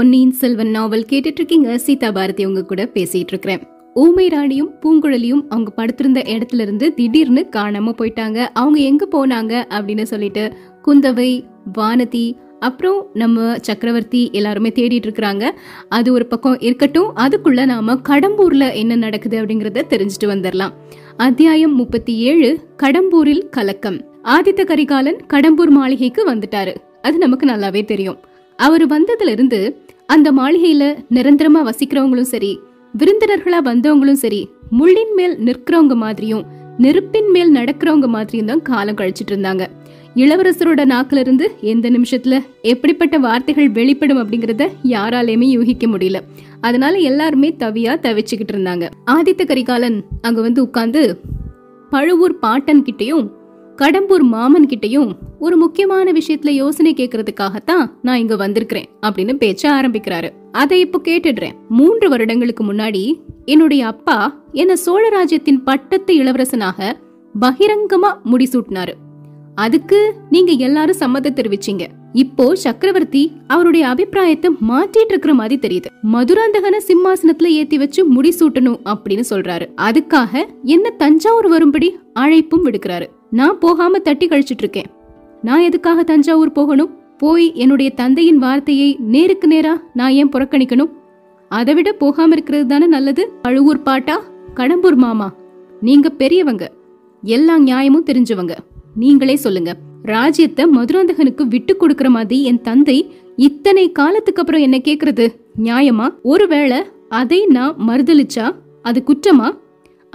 பொன்னியின் செல்வன் நாவல் கேட்டுட்டு இருக்கீங்க சீதா பாரதி உங்க கூட பேசிட்டு இருக்கிறேன் ஊமை ராணியும் பூங்குழலியும் அவங்க படுத்திருந்த இடத்துல இருந்து திடீர்னு காணாம போயிட்டாங்க. அவங்க எங்க போனாங்க அப்படின்னு சொல்லிட்டு குந்தவை வானதி அப்புறம் நம்ம சக்கரவர்த்தி எல்லாருமே தேடிட்டு இருக்கிறாங்க அது ஒரு பக்கம் இருக்கட்டும் அதுக்குள்ள நாம கடம்பூர்ல என்ன நடக்குது அப்படிங்கறத தெரிஞ்சுட்டு வந்துடலாம் அத்தியாயம் முப்பத்தி ஏழு கடம்பூரில் கலக்கம். ஆதித்த கரிகாலன் கடம்பூர் மாளிகைக்கு வந்துட்டாரு. அது நமக்கு நல்லாவே தெரியும். அவர் வந்ததுல இருந்து அந்த மாளிகையில நிரந்தரமா வசிக்கிறவங்களும் சரி விருந்தினர்களா வந்தவங்களும் சரி முள்ளின் மேல் நிற்கிறவங்க மாதிரியும் நெருப்பின் மேல் நடக்கிறவங்க மாதிரியும் தான் காலம் கழிச்சிட்டு இருந்தாங்க. இளவரசரோட நாக்குல இருந்து எந்த நிமிஷத்துல எப்படிப்பட்ட வார்த்தைகள் வெளிப்படும் அப்படிங்கறத யாராலையுமே யூகிக்க முடியல. அதனால எல்லாருமே தவியா தவிச்சுக்கிட்டு இருந்தாங்க. ஆதித்த கரிகாலன் அங்க வந்து உட்கார்ந்து பழுவூர் பாட்டன் கிட்டேயும் கடம்பூர் மாமன் கிட்டையும் ஒரு முக்கியமான விஷயத்துல யோசனை கேட்கறதுக்காகத்தான் நான் இங்க வந்திருக்கிறேன் அப்படின்னு பேச்ச ஆரம்பிக்கிறாரு. அதை இப்போ கேட்டுடுறேன். மூன்று வருடங்களுக்கு முன்னாடி என்னுடைய அப்பா என்ன சோழ ராஜ்யத்தின் பட்டத்து இளவரசனாக பகிரங்கமா முடிசூட்டினாரு. அதுக்கு நீங்க எல்லாரும் சம்மதம் தெரிவிச்சீங்க. இப்போ சக்கரவர்த்தி அவருடைய அபிப்பிராயத்தை மாற்றிட்டு இருக்கிற மாதிரி தெரியுது. மதுராந்தகன சிம்மாசனத்துல ஏத்தி வச்சு முடிசூட்டணும் அப்படின்னு சொல்றாரு. அதுக்காக என்ன தஞ்சாவூர் வரும்படி அழைப்பும் விடுக்கிறாரு. நான் போகாம தட்டி கழிச்சிட்டு இருக்கேன் நான் எதுக்காக தஞ்சாவூர் போகணும்? போய் என்னுடைய தந்தையின் வார்த்தையை நேருக்கு நேரா நான் ஏன் புறக்கணிக்கணும்? அதை விட போகாம இருக்கிறது தானே நல்லது? அழுவூர் பாட்டா? கடம்பூர் மாமா? நீங்க பெரியவங்க. எல்லா நியாயமும் தெரிஞ்சவங்க. நீங்களே சொல்லுங்க. ராஜ்யத்தை மதுராந்தகனுக்கு விட்டு கொடுக்கற மாதிரி என் தந்தை இத்தனை காலத்துக்கு அப்புறம் என்ன கேக்குறது? நியாயமா? ஒருவேளை அதை நான் மறுதளிச்சா அது குற்றமா?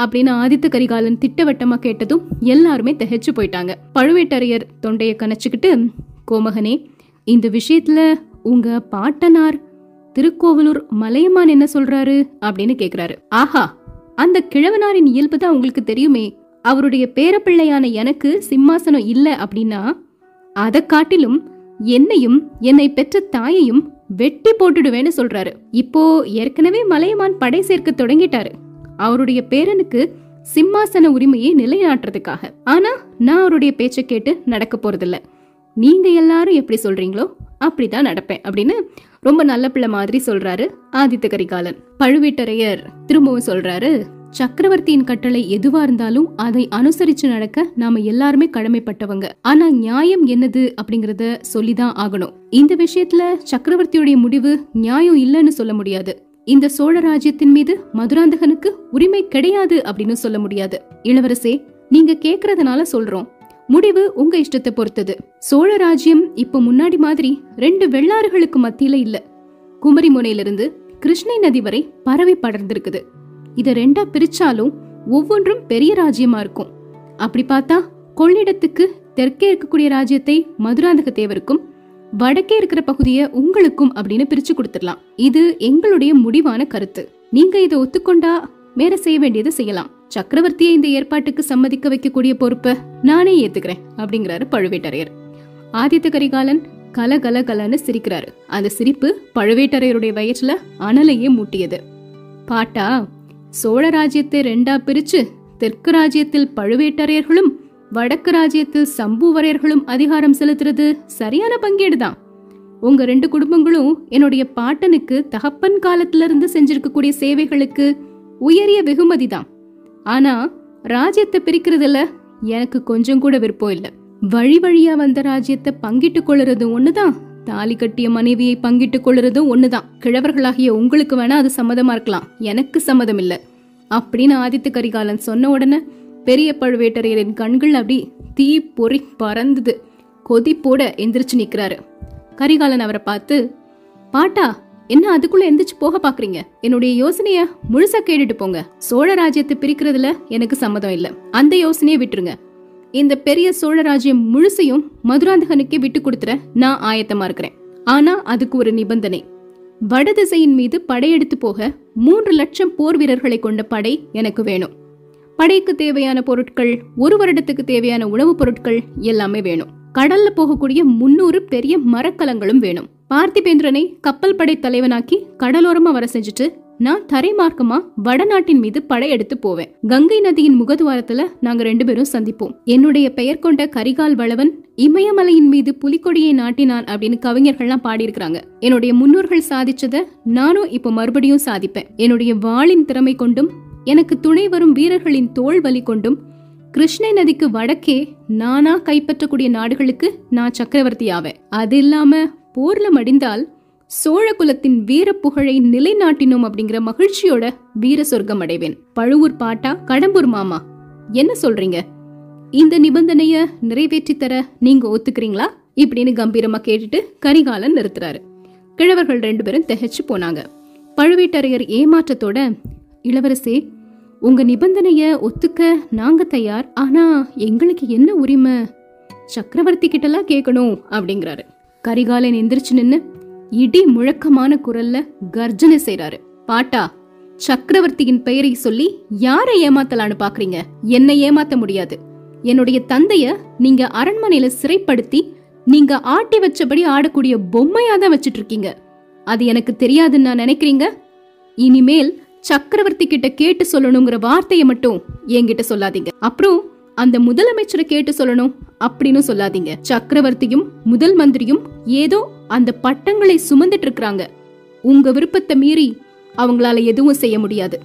அப்படின்னு ஆதித்த கரிகாலன் திட்டவட்டமா கேட்டதும் எல்லாருமே திகைச்சு போயிட்டாங்க. பழுவேட்டரையர் தொண்டையை கணச்சுக்கிட்டு கோமகனே இந்த விஷயத்துல உங்க பாட்டனார் திருக்கோவலூர் மலையமான் என்ன சொல்றாரு? அப்படின்னு கேக்குறாரு. ஆஹா அந்த கிழவனாரின் இயல்பு தான் உங்களுக்கு தெரியுமே. அவருடைய பேரப்பிள்ளையான எனக்கு சிம்மாசனம் இல்லை அப்படின்னா அதை காட்டிலும் என்னையும் என்னை பெற்ற தாயையும் வெட்டி போட்டுடுவேன்னு சொல்றாரு. இப்போ ஏற்கனவே மலையமான் படை சேர்க்க தொடங்கிட்டாரு. அவருடைய பேரனுக்கு சிம்மாசன உரிமையை நிலைநாட்டுறதுக்காக. ஆனா நான் அவருடைய பேச்சை கேட்டு நடக்க போறதில்ல. நீங்க எல்லாரும் எப்படி சொல்றீங்களோ அப்படிதான் நடப்பேன் அப்படின்னு ரொம்ப நல்ல பிள்ளை மாதிரி சொல்றாரு ஆதித்த கரிகாலன். பழுவேட்டரையர் திரும்பவும் சொல்றாரு சக்கரவர்த்தியின் கட்டளை எதுவா இருந்தாலும் அதை அனுசரிச்சு நடக்க நாம எல்லாருமே கடமைப்பட்டவங்க. ஆனா நியாயம் என்னது? அப்படிங்கறத சொல்லிதான் ஆகணும். இந்த விஷயத்துல சக்கரவர்த்தியுடைய முடிவு நியாயம் இல்லைன்னு சொல்ல முடியாது. இந்த சோழ ராஜ்யத்தின் மீது மதுராந்தகனுக்கு உரிமை கிடையாது அப்படின்னு சொல்ல முடியாது. இளவரசே நீங்க கேக்குறதுனால சொல்றோம். முடிவு உங்க இஷ்டத்தை பொறுத்தது. சோழ ராஜ்யம் இப்ப முன்னாடி மாதிரி ரெண்டு வெள்ளாறுகளுக்கு மத்தியில இல்ல. குமரி முனையிலிருந்து கிருஷ்ணை நதி வரை பரவி படர்ந்திருக்குது. இத ரெண்டா பிரிச்சாலும் ஒவ்வொன்றும் பெரிய ராஜ்யமா இருக்கும். அப்படி பார்த்தா கொள்ளிடத்துக்கு தெற்கே இருக்கக்கூடிய ராஜ்யத்தை மதுராந்தக தேவருக்கும் வடக்கே இருக்கிற பகுதியை உங்களுக்கும் அப்படின்னு பிரிச்சு கொடுத்துடலாம். இது எங்களுடைய முடிவான கருத்து. நீங்க இதை ஒத்துக்கொண்டா மேல செய்ய வேண்டியதை செய்யலாம். சக்கரவர்த்தியை இந்த ஏற்பாட்டுக்கு சம்மதிக்க வைக்கக்கூடிய பொறுப்பை நானே ஏத்துக்கிறேன் அப்படிங்கிறாரு பழுவேட்டரையர். ஆதித்த கரிகாலன் கல கல கலன்னு சிரிக்கிறாரு. அந்த சிரிப்பு பழுவேட்டரையருடைய வயிற்றுல அனலையே மூட்டியது. பாட்டா சோழ ராஜ்யத்தை ரெண்டா பிரிச்சு தெற்கு ராஜ்யத்தில் பழுவேட்டரையர்களும் வடக்கு ராஜ்யத்தில் சம்புவரையர்களும் அதிகாரம் செலுத்துறது சரியான பங்கீடுதான். உங்க ரெண்டு குடும்பங்களும் என்னுடைய பாட்டனுக்கு தகப்பன் காலத்துல இருந்து செஞ்சிருக்கக்கூடிய சேவைகளுக்கு உயரிய வெகுமதி தான் ஆனா ராஜ்யத்தை பிரிக்கிறதுல எனக்கு கொஞ்சம் கூட விருப்பம் இல்ல. வழி வழியா வந்த ராஜ்யத்தை பங்கிட்டு கொள்றதும் ஒண்ணுதான். தாலி கட்டிய மனைவியை பங்கிட்டு கொள்ளுறதும் ஒண்ணுதான். கிழவர்களாகிய உங்களுக்கு வேணா அது சம்மதமா இருக்கலாம். எனக்கு சம்மதம் இல்ல. அப்படின்னு ஆதித்த கரிகாலன் சொன்ன உடனே பெரிய பழுவேட்டரையரின் கண்கள் அப்படி தீ பொறி பறந்தது. கொதிப்போட எந்திரிச்சு நிற்கிறாரு கரிகாலன் அவரை பார்த்து பாட்டா என்ன அதுக்குள்ள எந்திரிச்சு போக பாக்குறீங்க? என்னுடைய யோசனைய முழுசா கேட்டுட்டு போங்க. சோழ ராஜ்யத்தை பிரிக்கிறதுல எனக்கு சம்மதம் இல்ல. அந்த யோசனையை விட்டுருங்க. இந்த பெரிய சோழ ராஜ்யம் முழுசையும் மதுராந்தகனுக்கே விட்டு கொடுத்துற நான் ஆயத்தமா இருக்கிறேன். ஆனா அதுக்கு ஒரு நிபந்தனை. வடதிசையின் மீது படையெடுத்து போக மூன்று லட்சம் போர் வீரர்களை கொண்ட படை எனக்கு வேணும். படைக்கு தேவையான பொருட்கள் ஒரு வருடத்துக்கு தேவையான உணவுப் பொருட்கள் எல்லாமே வேணும். கடல்ல போகக்கூடிய முன்னூறு பெரிய மரக்கலங்களும் வேணும். பார்த்திபேந்திரனை கப்பல் படை தலைவனாக்கி கடலோரமா வர செஞ்சுட்டு நான் தரைமார்க்கமா வடநாட்டின் மீது படையெடுத்து போவேன். கங்கை நதியின் முகதுவாரத்துல நாங்க ரெண்டு பேரும் சந்திப்போம். என்னுடைய பெயர் கொண்ட கரிகால் வளவன் இமயமலையின் மீது புலிக்கொடியை நாட்டினான் அப்படின்னு கவிஞர்கள்லாம் பாடியிருக்கிறாங்க. என்னுடைய முன்னோர்கள் சாதிச்சத நானும் இப்ப மறுபடியும் சாதிப்பேன். என்னுடைய வாளின் திறமை கொண்டும் எனக்கு துணை வரும் வீரர்களின் தோல் வலி கொண்டும் கிருஷ்ணை நதிக்கு வடக்கே நானா கைப்பற்றக்கூடிய நாடுகளுக்கு நான் சக்கரவர்த்தி ஆவேன் அது இல்லாம போர்ல மடிந்தால் சோழ குலத்தின் வீர புகழை நிலைநாட்டினோம் அப்படிங்கிற மகிழ்ச்சியோட வீர சொர்க்கம் அடைவேன். பழுவூர் பாட்டா கடம்பூர் மாமா என்ன சொல்றீங்க? இந்த நிபந்தனைய நிறைவேற்றி தர நீங்க ஒத்துக்கிறீங்களா? இப்படின்னு கம்பீரமா கேட்டுட்டு கரிகாலன் நிறுத்துறாரு. கிழவர்கள் ரெண்டு பேரும் திகைச்சு போனாங்க. பழுவேட்டரையர் ஏமாற்றத்தோட இளவரசே உங்க நிபந்தனைய ஒத்துக்க நாங்க தயார். ஆனா எங்களுக்கு என்ன உரிமை? சக்கரவர்த்தி கிட்டலாம் கேட்கணும் அப்படிங்கிறாரு. கரிகாலன் எந்திரிச்சு நின்னு இடி முழக்கமான குரல்ல கர்ஜனை செய்றாரு. பாட்டா சக்கரவர்த்தியின் பெயரை சொல்லி யாரை ஏமாத்தலான்னு பாக்குறீங்க? என்னை ஏமாத்த முடியாது. என்னுடைய தந்தைய நீங்க அரண்மனையில சிறைப்படுத்தி நீங்க ஆட்டி வச்சபடி ஆடக்கூடிய பொம்மையா தான் வச்சிட்டு இருக்கீங்க அது எனக்கு தெரியாதுன்னு நான் நினைக்கிறீங்க? இனிமேல் சக்கரவர்த்தி கிட்ட கேட்டு சொல்லணுங்கிற வார்த்தையை மட்டும் என்கிட்ட சொல்லாதீங்க. அப்புறம் அந்த முதலமைச்சரை கேட்டு சொல்லணும் அப்படின்னு சொல்லாதீங்க. சக்கரவர்த்தியும் முதல் மந்திரியும் ஏதோ அந்த பட்டங்களை சுமந்துட்டு இருக்கிறாங்க. உங்க விருப்பத்தை மீறி அவங்களால எதுவும் செய்ய முடியாது.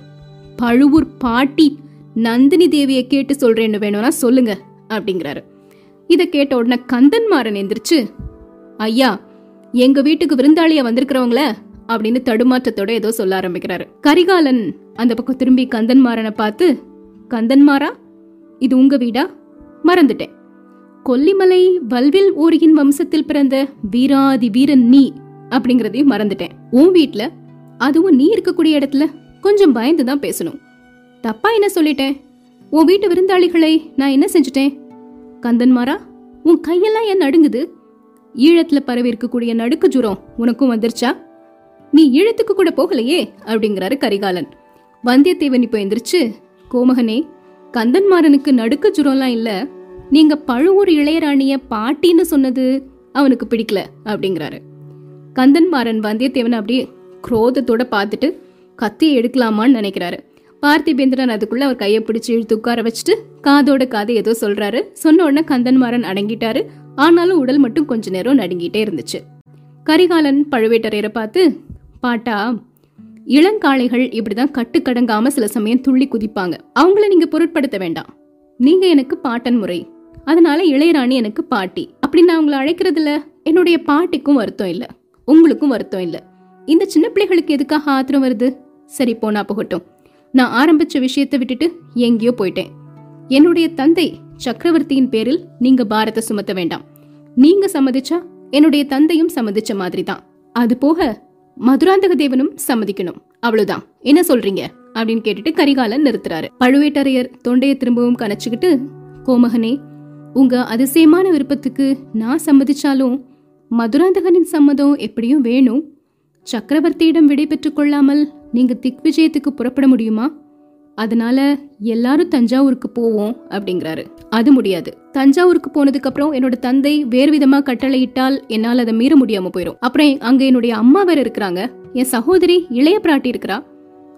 பழுவூர் பாட்டி நந்தினி தேவியை கேட்டு சொல்றேன்னு வேணும்னா சொல்லுங்க அப்படிங்கிறாரு. இத கேட்ட உடனே கந்தன்மாறன் எந்திரிச்சு ஐயா எங்க வீட்டுக்கு விருந்தாளியா வந்திருக்கிறவங்கள அப்படின்னு தடுமாற்றத்தோட ஏதோ சொல்ல ஆரம்பிக்கிறாரு. கரிகாலன் அந்த பக்கம் திரும்பி கந்தன்மாரனை பார்த்து கந்தன்மாரா இது உங்க வீடா? மறந்துட்டேன். கொல்லிமலை வல்வில் ஓரியின் வம்சத்தில் பிறந்த வீராதி வீரன் நீ அப்படிங்கறதையும் மறந்துட்டேன். உன் வீட்ல? அதுவும் நீ இருக்கக்கூடிய இடத்துல? கொஞ்சம் பயந்து தான் பேசணும். தப்பா என்ன சொல்லிட்டேன்? உன் வீட்டு விருந்தாளிகளை நான் என்ன செஞ்சுட்டேன்? கந்தன்மாரா உன் கையெல்லாம் ஏன் நடுங்குது? ஈழத்துல பரவி இருக்கக்கூடிய நடுக்கு ஜுரம் உனக்கும் வந்துருச்சா? நீ ஈழத்துக்கு கூட போகலையே? அப்படிங்கிறாரு கரிகாலன். வந்தியத்தேவன் இப்போ எந்திரிச்சு கோமகனே கந்தன்மாறனுக்கு நடுக்க ஜுரம்லாம் இல்ல. நீங்க பழுவூர் இளையராணிய பாட்டின்னு சொன்னது அவனுக்கு பிடிக்கல அப்படிங்கிறாரு. கந்தன்மாறன் வந்தியத்தேவன் அப்படியே குரோதத்தோட பார்த்துட்டு கத்தியை எடுக்கலாமான்னு நினைக்கிறாரு. பார்த்திபேந்திரன் அதுக்குள்ள அவர் கையை பிடிச்சி இழுத்து உட்கார வச்சுட்டு காதோட காதை ஏதோ சொல்றாரு. சொன்ன உடனே கந்தன்மாறன் அடங்கிட்டாரு. ஆனாலும் உடல் மட்டும் கொஞ்ச நேரம் நடுங்கிட்டே இருந்துச்சு. கரிகாலன் பழுவேட்டரையரை பார்த்து பாட்டா இளங்காளைகள் இப்படிதான் கட்டுக்கடங்காம சில சமயம் துள்ளி குதிப்பாங்க. அவங்கள நீங்க பொருட்படுத்த வேண்டாம். நீங்க எனக்கு பாட்டன் முறை. அதனால இளையராணி எனக்கு பாட்டி. அப்படி நான் உங்களை அழைக்கிறதுல என்னுடைய பாட்டிக்கும் வருத்தம் இல்ல. உங்களுக்கும் வருத்தம் இல்ல. இந்த சின்ன பிள்ளைகளுக்கு எதுக்காக ஆத்திரம் வருது? சரி போனா போகட்டும். நான் ஆரம்பிச்ச விஷயத்தை விட்டுட்டு எங்கேயோ போயிட்டேன். என்னுடைய தந்தை சக்கரவர்த்தியின் பேரில் நீங்க பாரத சுமத்த வேண்டாம். நீங்க சம்மதிச்சா என்னுடைய தந்தையும் சம்மதிச்ச மாதிரி தான் அது போக மதுராந்தக தேவனும் சம்மதிக்கணும். அவ்வளவுதான். என்ன சொல்றீங்க? அப்படின்னு கேட்டுட்டு கரிகாலன் நிறுத்துறாரு. பழுவேட்டரையர் தொண்டையை திரும்பவும் கணச்சுக்கிட்டு கோமகனே உங்க அதிசயமான விருப்பத்துக்கு நான் சம்மதிச்சாலும் மதுராந்தகனின் சம்மதம் எப்படியும் வேணும். சக்கரவர்த்தியிடம் விடை பெற்றுக் கொள்ளாமல் நீங்க திக்விஜயத்துக்கு புறப்பட முடியுமா? அதனால எல்லாரும் தஞ்சாவூருக்கு போவோம் அப்படிங்கிறாரு. அது முடியாது. தஞ்சாவூருக்கு போனதுக்கு அப்புறம் என்னோட தந்தை வேறு விதமா கட்டளையிட்டால் என்னால் அதை மீற முடியாம போயிடும் அப்புறம் அங்க என்னுடைய அம்மா வேற இருக்கிறாங்க. என் சகோதரி இளைய பிராட்டி இருக்கிறா.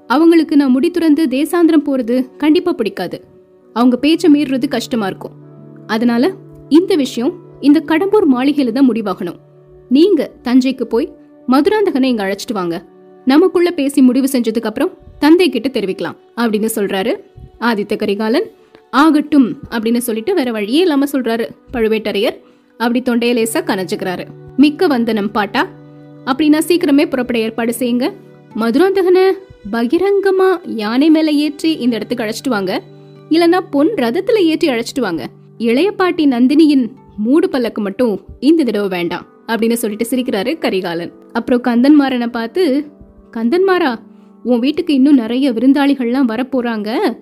அவங்களுக்கு நான் முடி துறந்து தேசாந்திரம் போறது கண்டிப்பா பிடிக்காது. அவங்க பேச்ச மீறுறது கஷ்டமா இருக்கும். அதனால இந்த விஷயம் இந்த கடம்பூர் மாளிகையில தான் முடிவாகணும். நீங்க தஞ்சைக்கு போய் மதுராந்தகனை இங்க அழைச்சிட்டு வாங்க. நமக்குள்ள பேசி முடிவு செஞ்சதுக்கு அப்புறம் தந்தை கிட்ட தெரிவிக்கலாம் அப்படின்னு சொல்றாரு. ஆதித்த கரிகாலன் ஆகட்டும் அப்படின்னு சொல்லிட்டு வேற வழியே இல்லாம சொல்றாரு பழுவேட்டரையர். அப்படி தொண்டையலேசா லேசா மிக்க வந்தனம் பாட்டா அப்படின்னா சீக்கிரமே புறப்பட ஏற்பாடு செய்யுங்க. மதுராந்தகனை பகிரங்கமா யானை மேல ஏற்றி இந்த இடத்துக்கு அழைச்சிட்டு வாங்க. இல்லனா பொன் ரதத்துல ஏற்றி அழைச்சிட்டு வாங்க. இளைய பாட்டி நந்தினியின் மூடு பல்லக்கு மட்டும் இந்த தடவை வேண்டாம் அப்படின்னு சொல்லிட்டு சிரிக்கிறாரு கரிகாலன். அப்புறம் கந்தன்மாரனை பார்த்து கந்தன்மாரா உன் வீட்டுக்கு இன்னும் நிறைய விருந்தாளிகள்லாம் வரப்போறாங்க.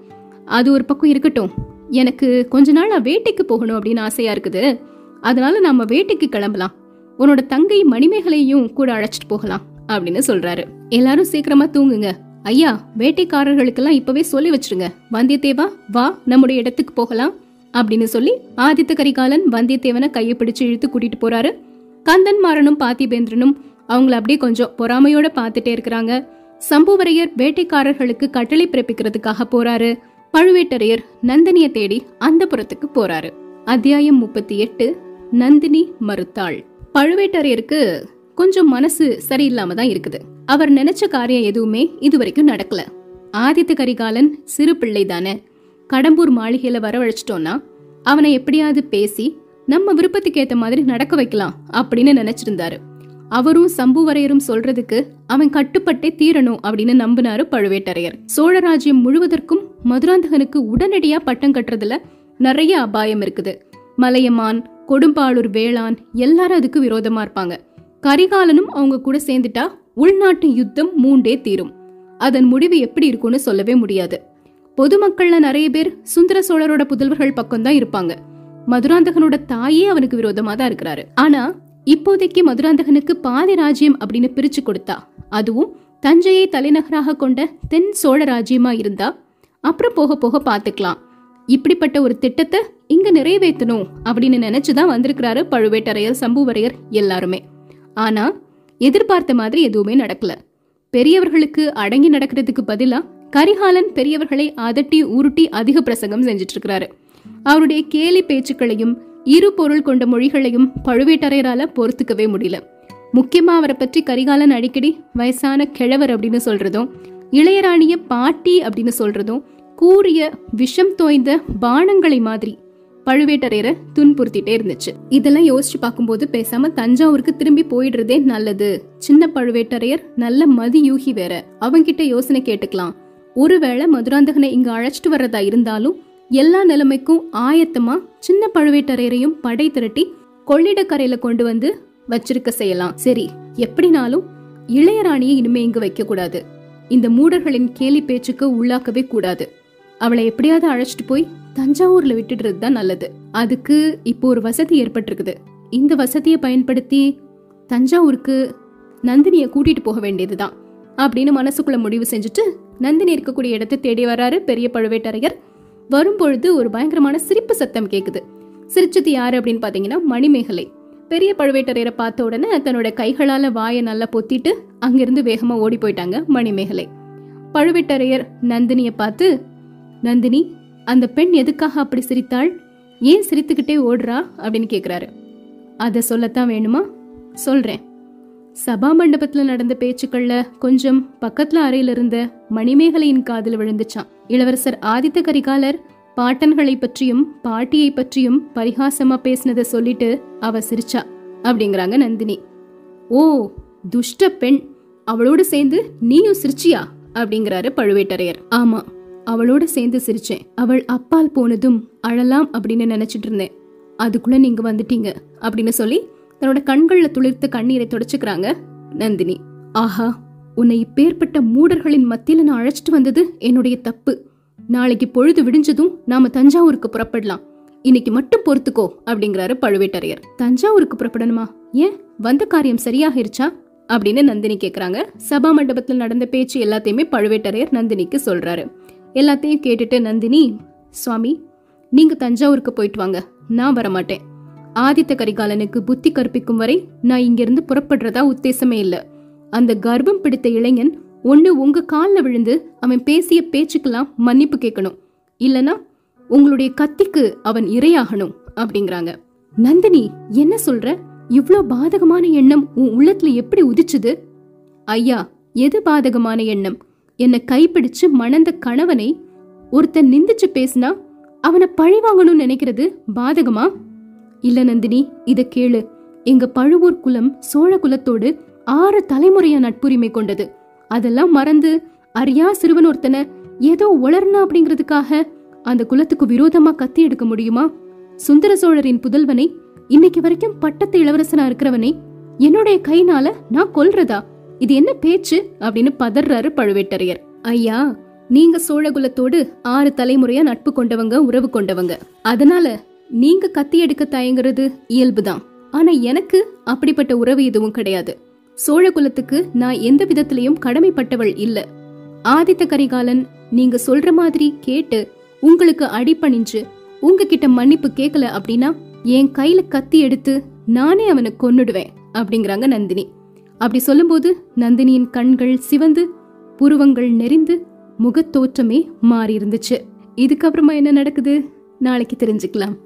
அது ஒரு பக்கம் இருக்கட்டும். எனக்கு கொஞ்ச நாள் வேட்டைக்கு போகணும் அப்படின்னு ஆசையா இருக்குது. அதனால நம்ம வேட்டைக்கு கிளம்பலாம். உன்னோட தங்கை மணிமேகலையும் கூட அழைச்சிட்டு போகலாம் அப்படின்னு சொல்றாரு. எல்லாரும் சீக்கிரமா தூங்குங்க. ஐயா வேட்டைக்காரர்களுக்கெல்லாம் இப்பவே சொல்லி வச்சிருங்க. வந்தியத்தேவா வா நம்முடைய இடத்துக்கு போகலாம் அப்படின்னு சொல்லி ஆதித்த கரிகாலன் வந்தியத்தேவனை கையை பிடிச்சு இழுத்து கூட்டிட்டு போறாரு. கந்தன்மாறனும் பார்த்திபேந்திரனும் அவங்கள அப்படியே கொஞ்சம் பொறாமையோட பார்த்துட்டே இருக்கிறாங்க. சம்புவரையர் வேட்டைக்காரர்களுக்கு கட்டளை பிறப்பிக்கிறதுக்காக போறாரு. பழுவேட்டரையர் நந்தினிய தேடி அந்த புறத்துக்கு போறாரு. அத்தியாயம் முப்பத்தி எட்டு நந்தினி மறுத்தாள். பழுவேட்டரையருக்கு கொஞ்சம் மனசு சரியில்லாம தான் இருக்குது. அவர் நினைச்ச காரியம் எதுவுமே இதுவரைக்கும் நடக்கல. ஆதித்த கரிகாலன் சிறு பிள்ளை தானே. கடம்பூர் மாளிகையில வரவழைச்சிட்டோம்னா அவனை எப்படியாவது பேசி நம்ம விருப்பத்துக்கு ஏத்த மாதிரி நடக்க வைக்கலாம் அப்படின்னு நினைச்சிருந்தாரு. அவரும் சம்புவரையரும் சொல்றதுக்கு அவன் கட்டுப்பட்டே தீரணும் அப்படின்னு நம்பினாரு பழுவேட்டரையர். சோழராஜ்யம் முழுவதற்கும் மதுராந்தகனுக்கு உடனடியா பட்டம் கட்டுறதுல நிறைய அபாயம் இருக்குது. மலையமான் கொடும்பாளூர் வேளான் எல்லாரும் அதுக்கு விரோதமா இருப்பாங்க. கரிகாலனும் அவங்க கூட சேர்ந்துட்டா உள்நாட்டு யுத்தம் மூண்டே தீரும். அதன் முடிவு எப்படி இருக்கும்னு சொல்லவே முடியாது. பொதுமக்கள்ல நிறைய பேர் சுந்தர சோழரோட புதல்வர்கள் பக்கம் தான் இருப்பாங்க. மதுராந்தகனோட தாயே அவனுக்கு விரோதமா தான் இருக்கிறாரு. ஆனா இப்போதைக்கு மதுராந்தகனுக்கு பாதி ராஜ்யம் அப்படின்னு பிரிச்சு கொடுத்தா அதுவும் தஞ்சையை தலைநகராக கொண்ட தென் சோழ ராஜ்யமா இருந்தா அப்புறம் போக போக பாத்துக்கலாம் இப்படிப்பட்ட ஒரு திட்டத்தை இங்க நிறைவேற்றணும் அப்படின்னு நினைச்சுதான் வந்திருக்கிறாரு பழுவேட்டரையர் சம்புவரையர் எல்லாருமே. ஆனா எதிர்பார்த்த மாதிரி எதுவுமே நடக்கல. பெரியவர்களுக்கு அடங்கி நடக்கிறதுக்கு பதிலா கரிகாலன் பெரியவர்களை அதட்டி உருட்டி அதிக பிரசங்கம் செஞ்சிட்டு இருக்கிறாரு அவருடைய கேலி பேச்சுக்களையும் இரு பொருள் கொண்ட மொழிகளையும் பழுவேட்டரையரால பொறுத்துக்கவே முடியல. முக்கியமா அவரை பற்றி கரிகாலன் அடிக்கடி வயசான கிழவர் அப்படின்னு சொல்றதும் இளையராணிய பாட்டி அப்படின்னு சொல்றதும் கூறிய விஷம் தோய்ந்த பானங்களை மாதிரி பழுவேட்டரையரை துன்புறுத்திட்டே இருந்துச்சு. இதெல்லாம் யோசிச்சு பார்க்கும்போது பேசாம தஞ்சாவூருக்கு திரும்பி போயிடுறதே நல்லது. சின்ன பழுவேட்டரையர் நல்ல மதியூகி வேற. அவங்கிட்ட யோசனை கேட்டுக்கலாம். ஒருவேளை மதுராந்தகனை இங்க அழைச்சிட்டு வர்றதா இருந்தாலும் எல்லா நிலைமைக்கும் ஆயத்தமா சின்ன பழுவேட்டரையரையும் படை திரட்டி கொள்ளிடக்கரையில கொண்டு வந்து வச்சிருக்க செய்யலாம். சரி எப்படினாலும் இளையராணியை இனிமே இங்கு வைக்க கூடாது. இந்த மூடர்களின் கேலி பேச்சுக்கு உள்ளாக்கவே கூடாது. அவளை எப்படியாவது அழைச்சிட்டு போய் தஞ்சாவூர்ல விட்டுடுறது தான் நல்லது. அதுக்கு இப்போ ஒரு வசதி ஏற்பட்டிருக்குது. இந்த வசதியை பயன்படுத்தி தஞ்சாவூருக்கு நந்தினிய கூட்டிட்டு போக வேண்டியதுதான் அப்படின்னு மனசுக்குள்ள முடிவு செஞ்சுட்டு நந்தினி இருக்கக்கூடிய இடத்தை தேடி வராரு பெரிய பழுவேட்டரையர். வரும்பொழுது ஒரு பயங்கரமான சிரிப்பு சத்தம் கேட்குது சிரிச்சது யாரு அப்படின்னு பார்த்தீங்கன்னா மணிமேகலை. பெரிய பழுவேட்டரையரை பார்த்த உடனே தன்னோட கைகளால் வாயை நல்லா பொத்திட்டு அங்கிருந்து வேகமாக ஓடி போயிட்டாங்க மணிமேகலை. பழுவேட்டரையர் நந்தினியை பார்த்து நந்தினி அந்த பெண் எதுக்காக அப்படி சிரித்தாள்? ஏன் சிரித்துக்கிட்டே ஓடுறா? அப்படின்னு கேட்குறாரு அதை சொல்லத்தான் வேணுமா? சொல்கிறேன் சபா மண்டபத்துல நடந்த பேச்சுக்கள்ல கொஞ்சம் பக்கத்துல அறையில இருந்த மணிமேகலையின் காதில் விழுந்துச்சான். இளவரசர் ஆதித்த கரிகாலர் பாட்டன்களை பற்றியும் பாட்டியை பற்றியும் பரிகாசமா பேசினதை சொல்லிட்டு அவ சிரிச்சா. அப்படிங்கிறாங்க நந்தினி. ஓ துஷ்ட பெண். அவளோடு சேர்ந்து நீயும் சிரிச்சியா? அப்படிங்கிறாரு பழுவேட்டரையர். ஆமா அவளோட சேர்ந்து சிரிச்சேன். அவள் அப்பால் போனதும் அழலாம் அப்படின்னு நினைச்சிட்டு இருந்தேன். அதுக்குள்ள நீங்க வந்துட்டீங்க அப்படின்னு சொல்லி தன்னோட கண்களில் துளிர்த்து கண்ணீரை துடைச்சுக்கிறாங்க. நந்தினி ஆஹா உன்னை இப்பேற்பட்ட மூடர்களின் மத்தியில் நான் அழைச்சிட்டு வந்தது என்னுடைய தப்பு. நாளைக்கு பொழுது விடிஞ்சதும் நாம தஞ்சாவூருக்கு புறப்படலாம். இன்னைக்கு மட்டும் பொறுத்துக்கோ அப்படிங்கிறாரு பழுவேட்டரையர். தஞ்சாவூருக்கு புறப்படணுமா? ஏன்? வந்த காரியம் சரியாகிருச்சா? அப்படின்னு நந்தினி கேட்குறாங்க சபா மண்டபத்தில் நடந்த பேச்சு எல்லாத்தையுமே பழுவேட்டரையர் நந்தினிக்கு சொல்றாரு. எல்லாத்தையும் கேட்டுட்டு நந்தினி சுவாமி நீங்க தஞ்சாவூருக்கு போயிட்டு வாங்க. நான் வரமாட்டேன். ஆதித்த கரிகாலனுக்கு புத்தி கற்பிக்கும் வரை நான் இங்கிருந்து புறப்படுறதா உத்தேசமே இல்ல. அந்த கர்ப்பம் பிடித்த இளைஞன் ஒண்ணு உங்க காலில் விழுந்து அவன் பேசிய பேச்சுக்கெல்லாம் மன்னிப்பு கேட்கணும். இல்லனா உங்களுடைய கத்திக்கு அவன் இரையாகணும் அப்படிங்கிறாங்க. நந்தினி என்ன சொல்ற? இவ்ளோ பாதகமான எண்ணம் உன் உள்ளத்துல எப்படி உதிச்சுது? ஐயா எது பாதகமான எண்ணம்? என்னை கைப்பிடிச்சு மணந்த கணவனை ஒருத்தன் நிந்திச்சு பேசினா அவனை பழி வாங்கணும்னு நினைக்கிறது பாதகமா? இல்ல நந்தினி இத கேளு. எங்க பழுவூர் குலம் சோழ குலத்தோடு ஆறு தலைமுறையா நட்புரிமை கொண்டது. அதெல்லாம் மறந்து அரியா சிறுவன் ஒருத்தனை ஏதோ உளர்னா அப்படிங்கிறதுக்காக அந்த குலத்துக்கு விரோதமா கத்தி எடுக்க முடியுமா? சுந்தர சோழரின் புதல்வனை இன்னைக்கு வரைக்கும் பட்டத்து இளவரசனா இருக்கிறவனை என்னுடைய கைனால நான் கொல்றதா? இது என்ன பேச்சு? அப்படின்னு பதறாரு பழுவேட்டரையர். ஐயா நீங்க சோழகுலத்தோடு ஆறு தலைமுறையா நட்பு கொண்டவங்க உறவு கொண்டவங்க. அதனால நீங்க கத்தி எடுக்க தயங்குறது இயல்புதான். ஆனா எனக்கு அப்படிப்பட்ட உறவு எதுவும் கிடையாது. சோழ குலத்துக்கு நான் எந்த விதத்திலையும் கடமைப்பட்டவள் இல்ல. ஆதித்த கரிகாலன் நீங்க சொல்ற மாதிரி கேட்டு உங்களுக்கு அடிபணிஞ்சு உங்ககிட்ட மன்னிப்பு கேட்கல அப்படின்னா என் கையில கத்தி எடுத்து நானே அவனை கொன்னுடுவேன் அப்படிங்கிறாங்க நந்தினி. அப்படி சொல்லும்போது நந்தினியின் கண்கள் சிவந்து புருவங்கள் நெறிந்து முகத்தோற்றமே மாறி இருந்துச்சு இதுக்கப்புறமா என்ன நடக்குது? நாளைக்கு தெரிஞ்சுக்கலாம்.